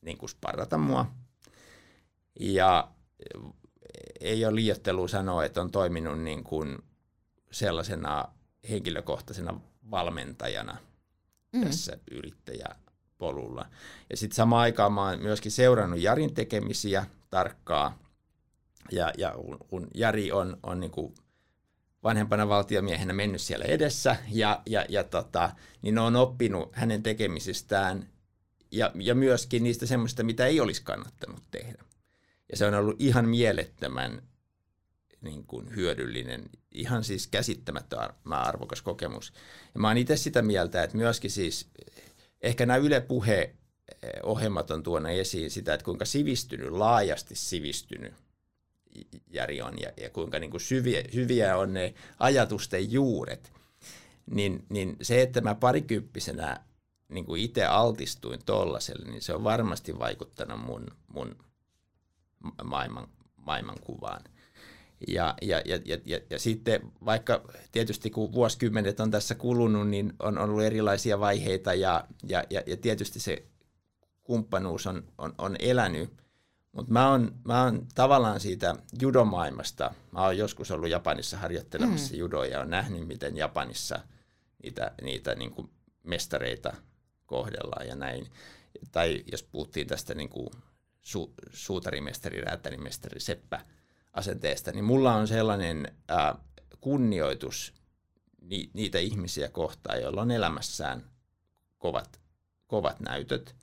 B: niin sparrata mua. Ja ei ole liiottelua sanoa, että on toiminut niin kuin sellaisena henkilökohtaisena valmentajana mm. tässä yrittäjä polulla. Ja sitten samaan aikaan mä oon myöskin seurannut Jarin tekemisiä tarkkaa. Ja, ja kun Jari on, on niin kuin vanhempana valtiomiehenä mennyt siellä edessä, ja, ja, ja tota, niin on oppinut hänen tekemisistään ja, ja myöskin niistä semmoista, mitä ei olisi kannattanut tehdä. Ja se on ollut ihan mielettömän niin kuin hyödyllinen, ihan siis käsittämättömän arvokas kokemus. Ja mä oon itse sitä mieltä, että myöskin siis ehkä nämä Yle Puhe ohjelmat on tuonut esiin sitä, että kuinka sivistynyt, laajasti sivistynyt Jari on ja, ja kuinka niin kuin syviä, hyviä on ne ajatusten juuret, niin, niin se, että mä parikymppisenä niin kuin itse altistuin tollaselle, niin se on varmasti vaikuttanut mun, mun maailman, maailmankuvaan. Ja, ja, ja, ja, ja, ja sitten vaikka tietysti kun vuosikymmenet on tässä kulunut, niin on, ollut erilaisia vaiheita ja, ja, ja, ja tietysti se kumppanuus on, on, on elänyt. Mutta mä oon, mä oon tavallaan siitä judomaailmasta, mä oon joskus ollut Japanissa harjoittelemassa mm. judoa ja on nähnyt, miten Japanissa niitä, niitä niin kuin mestareita kohdellaan ja näin. Tai jos puhuttiin tästä niin kuin su, suutarimestari, räätälimestari, seppä – asenteesta, niin mulla on sellainen ää, kunnioitus ni, niitä ihmisiä kohtaan, joilla on elämässään kovat, kovat näytöt.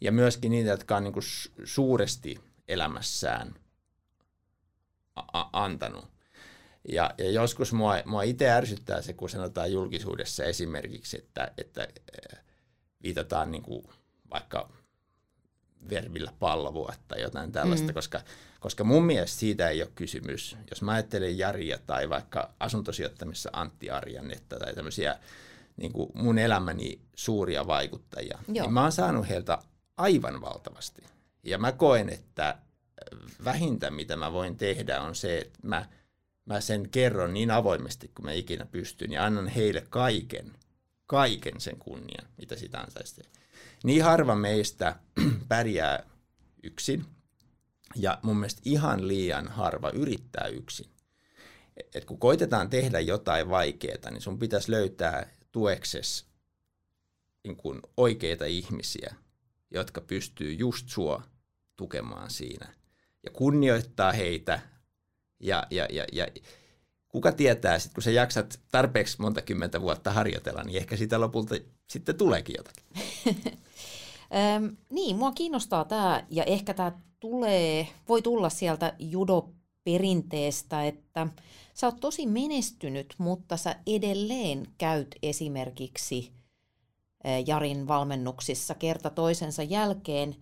B: Ja myöskin niitä, jotka on niin kuin suuresti elämässään a- antanut. Ja, ja joskus mua, mua itse ärsyttää se, kun sanotaan julkisuudessa esimerkiksi, että, että viitataan niin kuin vaikka verbillä palvua tai jotain tällaista, mm. koska koska mun mielestä siitä ei ole kysymys. Jos mä ajattelen Jaria tai vaikka asuntosijoittamissa Antti Arjannetta tai tämmöisiä niin kuin mun elämäni suuria vaikuttajia, niin Joo. niin mä oon saanut heiltä aivan valtavasti. Ja mä koen, että vähintä mitä mä voin tehdä on se, että mä, mä sen kerron niin avoimesti kuin mä ikinä pystyn ja annan heille kaiken, kaiken sen kunnian, mitä sitä ansaisi. Niin harva meistä [CLEARS THROAT] pärjää yksin – ja mun mielestä ihan liian harva yrittää yksin. Et kun koitetaan tehdä jotain vaikeaa, niin sun pitäisi löytää tuekses niin oikeita ihmisiä, jotka pystyy just sua tukemaan siinä. Ja kunnioittaa heitä. Ja, ja, ja, ja kuka tietää, sit kun sä jaksat tarpeeksi monta kymmentä vuotta harjoitella, niin ehkä sitä lopulta sitten tuleekin jotakin. [LAUGHS]
A: Öm, niin, mua kiinnostaa tämä, ja ehkä tämä tulee, voi tulla sieltä judo-perinteestä, että sä oot tosi menestynyt, mutta sä edelleen käyt esimerkiksi Jarin valmennuksissa kerta toisensa jälkeen.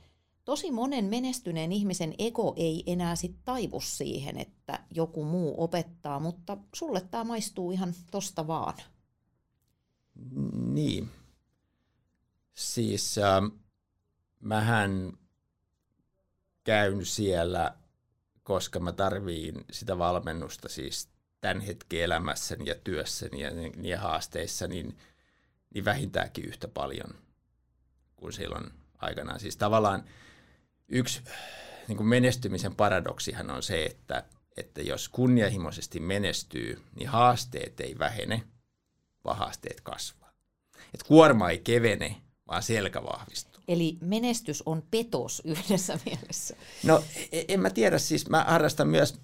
A: Tosi monen menestyneen ihmisen ego ei enää sit taivu siihen, että joku muu opettaa, mutta sulle tämä maistuu ihan tosta vaan.
B: Niin. Siis äh, mähän käyn siellä, koska mä tarviin sitä valmennusta siis tämän hetken elämässäni ja työssäni ja, ja haasteissa, niin, niin vähintäänkin yhtä paljon kuin silloin aikanaan. Siis tavallaan yksi niin kuin menestymisen paradoksihan on se, että, että jos kunnianhimoisesti menestyy, niin haasteet ei vähene, vaan haasteet kasvaa. Et kuorma ei kevene, vaan selkä vahvistuu.
A: Eli menestys on petos yhdessä mielessä.
B: No e, en mä tiedä, siis mä harrastan myös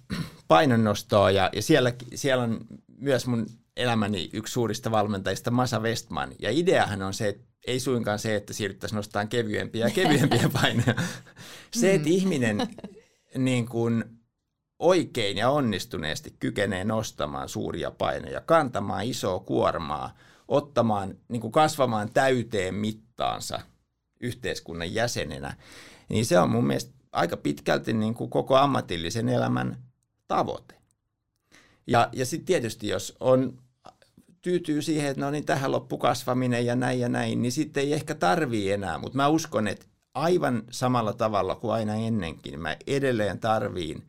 B: painonnostoa ja, ja siellä, siellä on myös mun elämäni yksi suurista valmentajista Masa Westman. Ja ideahan on se, että ei suinkaan se, että siirryttäisiin nostamaan kevyempiä ja kevyempiä [LAUGHS] paineja. Se, että mm. ihminen niin kuin oikein ja onnistuneesti kykenee nostamaan suuria paineja, kantamaan isoa kuormaa, ottamaan, niin kuin kasvamaan täyteen mittaansa yhteiskunnan jäsenenä, niin se on mun mielestä aika pitkälti niin kuin koko ammatillisen elämän tavoite. Ja, ja sitten tietysti, jos on tyytyy siihen, että no niin, tähän loppu kasvaminen ja näin ja näin, niin sitten ei ehkä tarvii enää. Mutta mä uskon, että aivan samalla tavalla kuin aina ennenkin, mä edelleen tarviin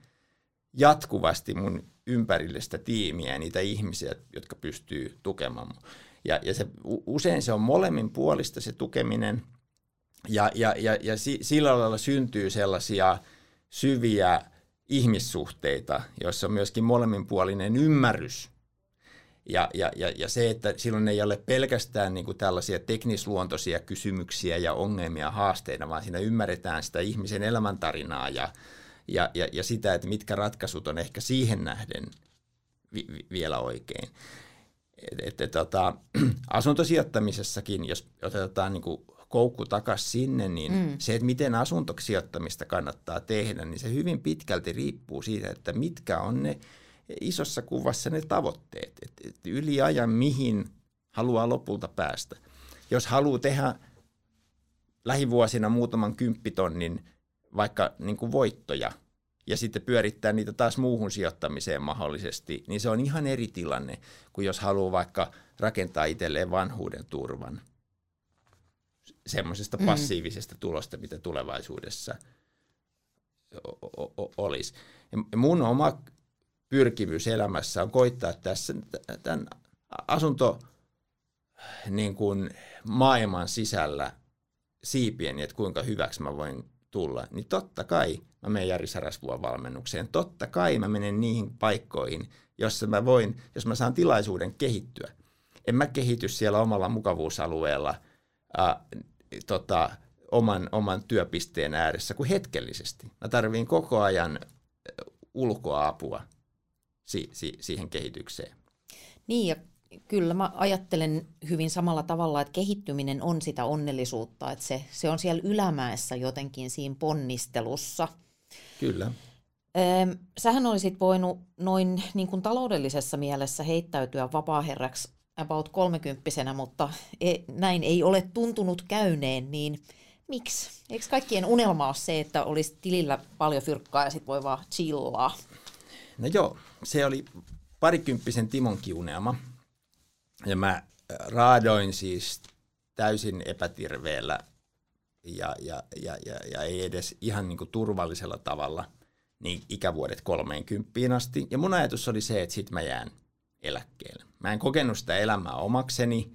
B: jatkuvasti mun ympärille sitä tiimiä ja niitä ihmisiä, jotka pystyy tukemaan. Ja, ja se, usein se on molemmin puolista se tukeminen, ja, ja, ja, ja sillä lailla syntyy sellaisia syviä ihmissuhteita, joissa on myöskin molemminpuolinen ymmärrys. Ja, ja, ja, ja se, että silloin ei ole pelkästään niin kuin tällaisia teknisluontoisia kysymyksiä ja ongelmia haasteina, vaan siinä ymmärretään sitä ihmisen elämäntarinaa ja, ja, ja, ja sitä, että mitkä ratkaisut on ehkä siihen nähden vi, vi, vielä oikein. Et, et, tota, [CLEARS THROAT] asuntosijoittamisessakin, jos otetaan niin kuin koukku takaisin sinne, niin mm. se, että miten asuntosijoittamista kannattaa tehdä, niin se hyvin pitkälti riippuu siitä, että mitkä on ne isossa kuvassa ne tavoitteet. Et, et yli ajan mihin haluaa lopulta päästä. Jos haluaa tehdä lähivuosina muutaman kymppitonnin vaikka niin kuin voittoja ja sitten pyörittää niitä taas muuhun sijoittamiseen mahdollisesti, niin se on ihan eri tilanne kuin jos haluaa vaikka rakentaa itselleen vanhuuden turvan – semmoisesta mm. passiivisesta tulosta, mitä tulevaisuudessa olisi. Ja mun oma pyrkimys elämässä on koittaa tässä tämän asunto niin kuin maailman sisällä siipien, että kuinka hyväksi mä voin tulla, niin totta kai mä menen Jari Sarasvuon valmennukseen. Totta kai mä menen niihin paikkoihin, jossa mä voin, jos mä saan tilaisuuden kehittyä. En mä kehity siellä omalla mukavuusalueella äh, tota, oman, oman työpisteen ääressä kuin hetkellisesti. Mä tarviin koko ajan ulkoa apua si, si, siihen kehitykseen.
A: Niin ja kyllä mä ajattelen hyvin samalla tavalla, että kehittyminen on sitä onnellisuutta, että se, se on siellä ylämäessä jotenkin siinä ponnistelussa.
B: Kyllä.
A: Sähän olisit voinut noin niin kuin taloudellisessa mielessä heittäytyä vapaaherraksi about kolmekymppisenä, mutta e, näin ei ole tuntunut käyneen, niin miksi? Eikö kaikkien unelma ole se, että olisi tilillä paljon fyrkkaa ja sitten voi vaan chillaa?
B: No joo, se oli parikymppisen Timonkin unelma. Ja mä äh, raadoin siis täysin epätirveellä ja, ja, ja, ja, ja ei edes ihan niin kuin turvallisella tavalla niin ikävuodet 30 asti. Ja mun ajatus oli se, että sit mä jään eläkkeelle. Mä en kokenut sitä elämää omakseni.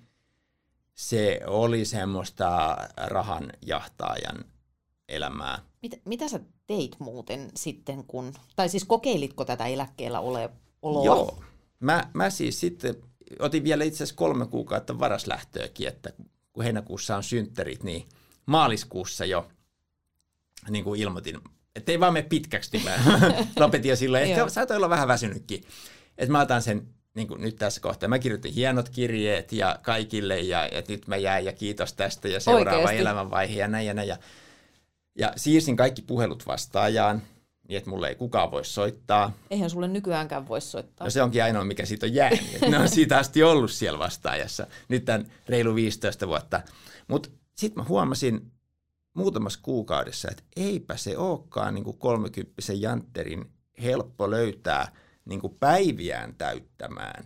B: Se oli semmoista rahan jahtaajan elämää.
A: Mitä, mitä sä teit muuten sitten, kun, tai siis kokeilitko tätä eläkkeellä ole, oloa?
B: Joo, mä, mä siis sitten otin vielä itse asiassa kolme kuukautta varaslähtöäkin, että kun heinäkuussa on synttärit, niin maaliskuussa jo niin kuin ilmoitin, että ei vaan mene pitkäksi, niin mä [LAUGHS] lopetin jo silloin. Ehkä olla vähän väsynytkin. Että mä otan sen niin kuin nyt tässä kohtaa. Mä kirjoitin hienot kirjeet ja kaikille ja että nyt mä jäin ja kiitos tästä ja seuraava Oikeasti. elämänvaihe ja näin ja näin. Ja, ja siirsin kaikki puhelut vastaajaan niin että mulle ei kukaan voi soittaa.
A: Eihän sulle nykyäänkään voi soittaa.
B: No se onkin ainoa, mikä siitä on jäänyt. [LAUGHS] ne on siitä asti ollut siellä vastaajassa. Nyt tämän reilu 15 vuotta. Mutta sitten mä huomasin muutamassa kuukaudessa, että eipä se olekaan niin kuin 30 jantterin helppo löytää niin kuin päiviään täyttämään.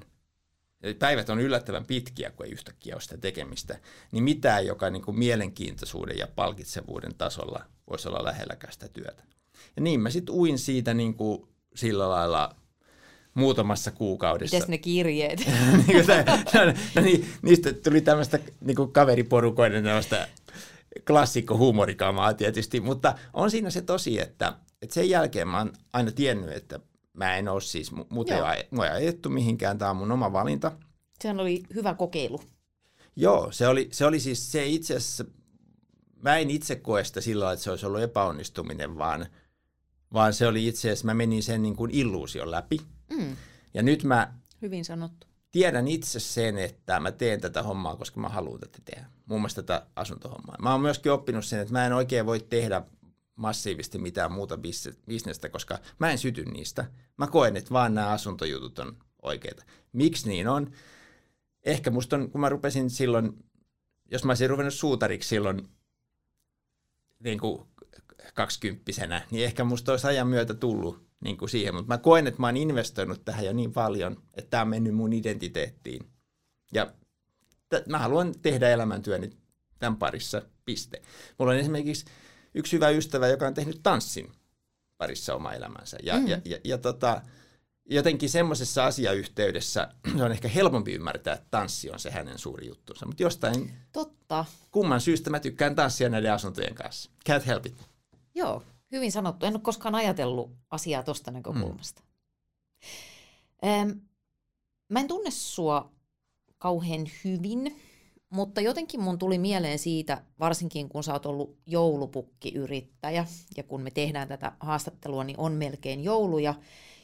B: Päivät on yllättävän pitkiä, kun ei yhtäkkiä ole sitä tekemistä. Niin mitään, joka niin kuin mielenkiintoisuuden ja palkitsevuuden tasolla voisi olla lähelläkään sitä työtä. Ja niin mä sitten uin siitä niin kuin sillä lailla muutamassa kuukaudessa.
A: Mites ne kirjeet? [LAUGHS]
B: niin no, no niin, niistä tuli tämmöistä niin kaveriporukoiden klassikko huumorikamaa tietysti, mutta on siinä se tosi, että, että sen jälkeen mä oon aina tiennyt, että mä en ole siis, mut ei ole ajettu mihinkään, tämä on mun oma valinta.
A: Sehän oli hyvä kokeilu.
B: Joo, se oli, se oli siis se itse asiassa, mä en itse koe sitä sillä että se olisi ollut epäonnistuminen, vaan, vaan se oli itse asiassa, mä menin sen niin kuin illuusion läpi. Mm. Ja nyt mä...
A: Hyvin sanottu.
B: Tiedän itse sen, että mä teen tätä hommaa, koska mä haluan tätä tehdä. Muun muassa tätä asuntohommaa. Mä oon myöskin oppinut sen, että mä en oikein voi tehdä massiivisesti mitään muuta bisnestä, koska mä en syty niistä. Mä koen, että vaan nämä asuntojutut on oikeita. Miksi niin on? Ehkä musta on, kun mä rupesin silloin, jos mä olisin ruvennut suutariksi silloin niin kuin kaksikymppisenä, niin ehkä musta olisi ajan myötä tullut niin kuin siihen. Mutta mä koen, että mä oon investoinut tähän jo niin paljon, että tämä on mennyt mun identiteettiin. Ja t- mä haluan tehdä elämäntyöni tämän parissa, piste. Mulla on esimerkiksi yksi hyvä ystävä, joka on tehnyt tanssin parissa oma elämänsä. Ja, mm. ja, ja, ja tota, jotenkin semmoisessa asiayhteydessä [CLEARS THROAT] se on ehkä helpompi ymmärtää, että tanssi on se hänen suuri juttunsa. Mutta jostain
A: Totta.
B: kumman syystä mä tykkään tanssia näiden asuntojen kanssa. Can't help it.
A: Joo, hyvin sanottu. En ole koskaan ajatellut asiaa tuosta näkökulmasta. Mm. mä en tunne sua kauhean hyvin, mutta jotenkin mun tuli mieleen siitä, varsinkin kun sä oot ollut joulupukkiyrittäjä, ja kun me tehdään tätä haastattelua, niin on melkein joulu, ja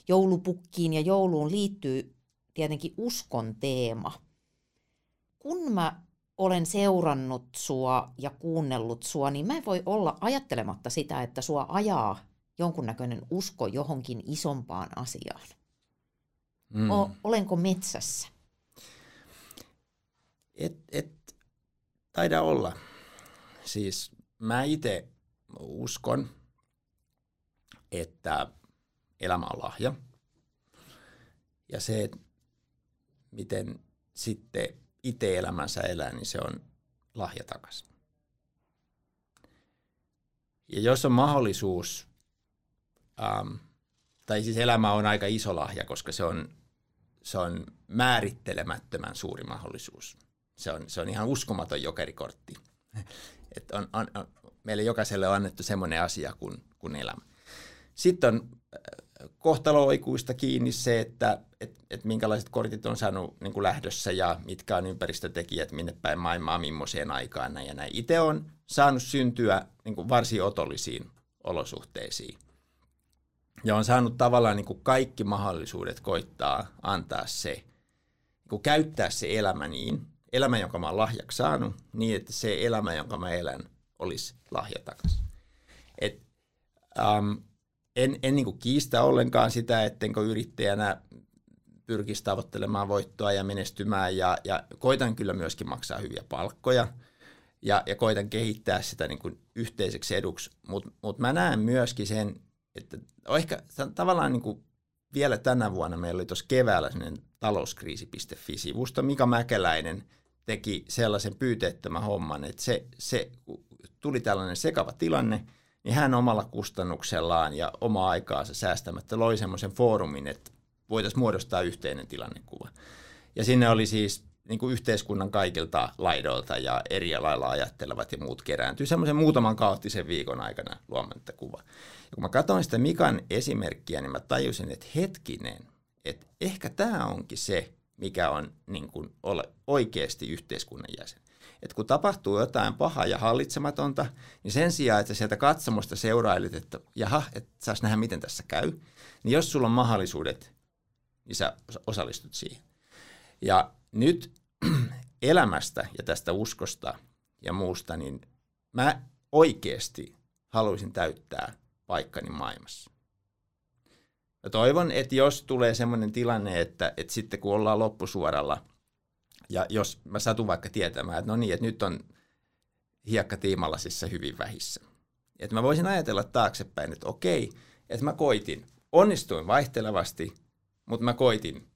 A: joulupukkiin ja jouluun liittyy tietenkin uskon teema. Kun mä olen seurannut sua ja kuunnellut sua, niin mä en voi olla ajattelematta sitä, että sua ajaa jonkunnäköinen usko johonkin isompaan asiaan. Mm. O, olenko metsässä?
B: Et, et taida olla. Siis mä itse uskon, että elämä on lahja. Ja se, miten sitten itse elämänsä elää, niin se on lahja takaisin. Ja jos on mahdollisuus, ähm, tai siis elämä on aika iso lahja, koska se on, se on määrittelemättömän suuri mahdollisuus. Se on, se on ihan uskomaton jokerikortti. [LAUGHS] Et on, on, on, meille jokaiselle on annettu semmoinen asia kuin, kuin elämä. Sitten on kohtaloikuista kiinni se, että et, et minkälaiset kortit on saanut niin kuin lähdössä ja mitkä on ympäristötekijät, minne päin maailmaa, millaiseen aikaan näin ja näin. Itse on saanut syntyä niin kuin varsin otollisiin olosuhteisiin. Ja on saanut tavallaan niin kuin kaikki mahdollisuudet koittaa antaa se, niin kuin käyttää se elämä niin, elämä, jonka mä oon lahjaksi saanut, niin että se elämä, jonka mä elän, olisi lahja takaisin. Et, um, en, en niin kiistä ollenkaan sitä, ettenkö yrittäjänä pyrkisi tavoittelemaan voittoa ja menestymään ja, ja koitan kyllä myöskin maksaa hyviä palkkoja ja, ja koitan kehittää sitä niin kuin yhteiseksi eduksi, mutta mut mä näen myöskin sen, että ehkä tavallaan niin kuin vielä tänä vuonna meillä oli tuossa keväällä sellainen talouskriisi.fi-sivusto, Mika Mäkeläinen teki sellaisen pyyteettömän homman, että se, se tuli tällainen sekava tilanne – niin hän omalla kustannuksellaan ja omaa aikaansa säästämättä loi semmoisen foorumin, että voitaisiin muodostaa yhteinen tilannekuva. Ja sinne oli siis niin kuin yhteiskunnan kaikilta laidoilta ja eri lailla ajattelevat ja muut kerääntyi semmoisen muutaman kaoottisen viikon aikana luomaan tätä kuvaa. Ja kun mä katsoin sitä Mikan esimerkkiä, niin mä tajusin, että hetkinen, että ehkä tämä onkin se, mikä on niin kuin ole oikeasti yhteiskunnan jäsen. että kun tapahtuu jotain pahaa ja hallitsematonta, niin sen sijaan, että sieltä katsomosta seurailit, että jaha, että saas nähdä, miten tässä käy, niin jos sulla on mahdollisuudet, niin sä osallistut siihen. Ja nyt [CLEARS THROAT] elämästä ja tästä uskosta ja muusta, niin mä oikeasti haluaisin täyttää paikkani maailmassa. Mä toivon, että jos tulee sellainen tilanne, että, että sitten kun ollaan loppusuoralla, ja jos mä satun vaikka tietämään, että no niin, että nyt on hiekka tiimalasissa hyvin vähissä. Että mä voisin ajatella taaksepäin, että okei, että mä koitin, onnistuin vaihtelevasti, mutta mä koitin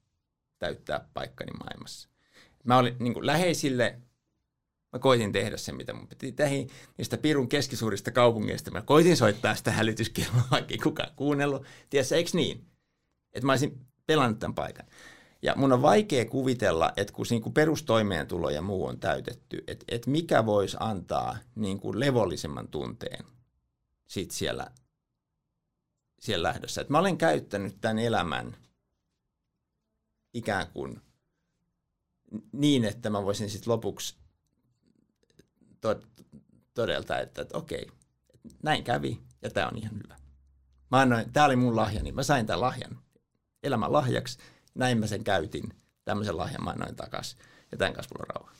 B: täyttää paikkani maailmassa. Mä olin niin kuin läheisille, mä koitin tehdä sen, mitä mun piti tehdä. Niistä Pirun keskisuurista kaupungeista mä koitin soittaa sitä hälytyskelloa, vaikka ei kukaan kuunnellut. Tiedätkö, eikö niin? Että mä olisin pelannut tämän paikan. Ja mun on vaikea kuvitella, että kun niin kuin perustoimeentulo ja muu on täytetty, että, että mikä voisi antaa niin kuin levollisemman tunteen sit siellä, siellä lähdössä. Että mä olen käyttänyt tämän elämän ikään kuin niin, että mä voisin sitten lopuksi todelta, että, että okei, näin kävi ja tämä on ihan hyvä. Mä annoin, tämä oli mun lahja, niin mä sain tämän lahjan elämän lahjaksi. Näin mä sen käytin. Tämmöisen lahjan mä annoin takaisin. Ja tämän kanssa mulla on rauha.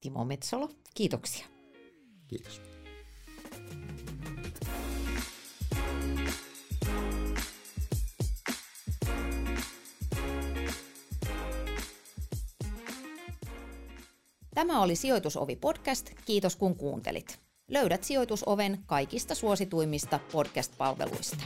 A: Timo Metsolo, kiitoksia.
B: Kiitos.
A: Tämä oli Sijoitusovi podcast. Kiitos kun kuuntelit. Löydät Sijoitusoven kaikista suosituimmista podcast-palveluista.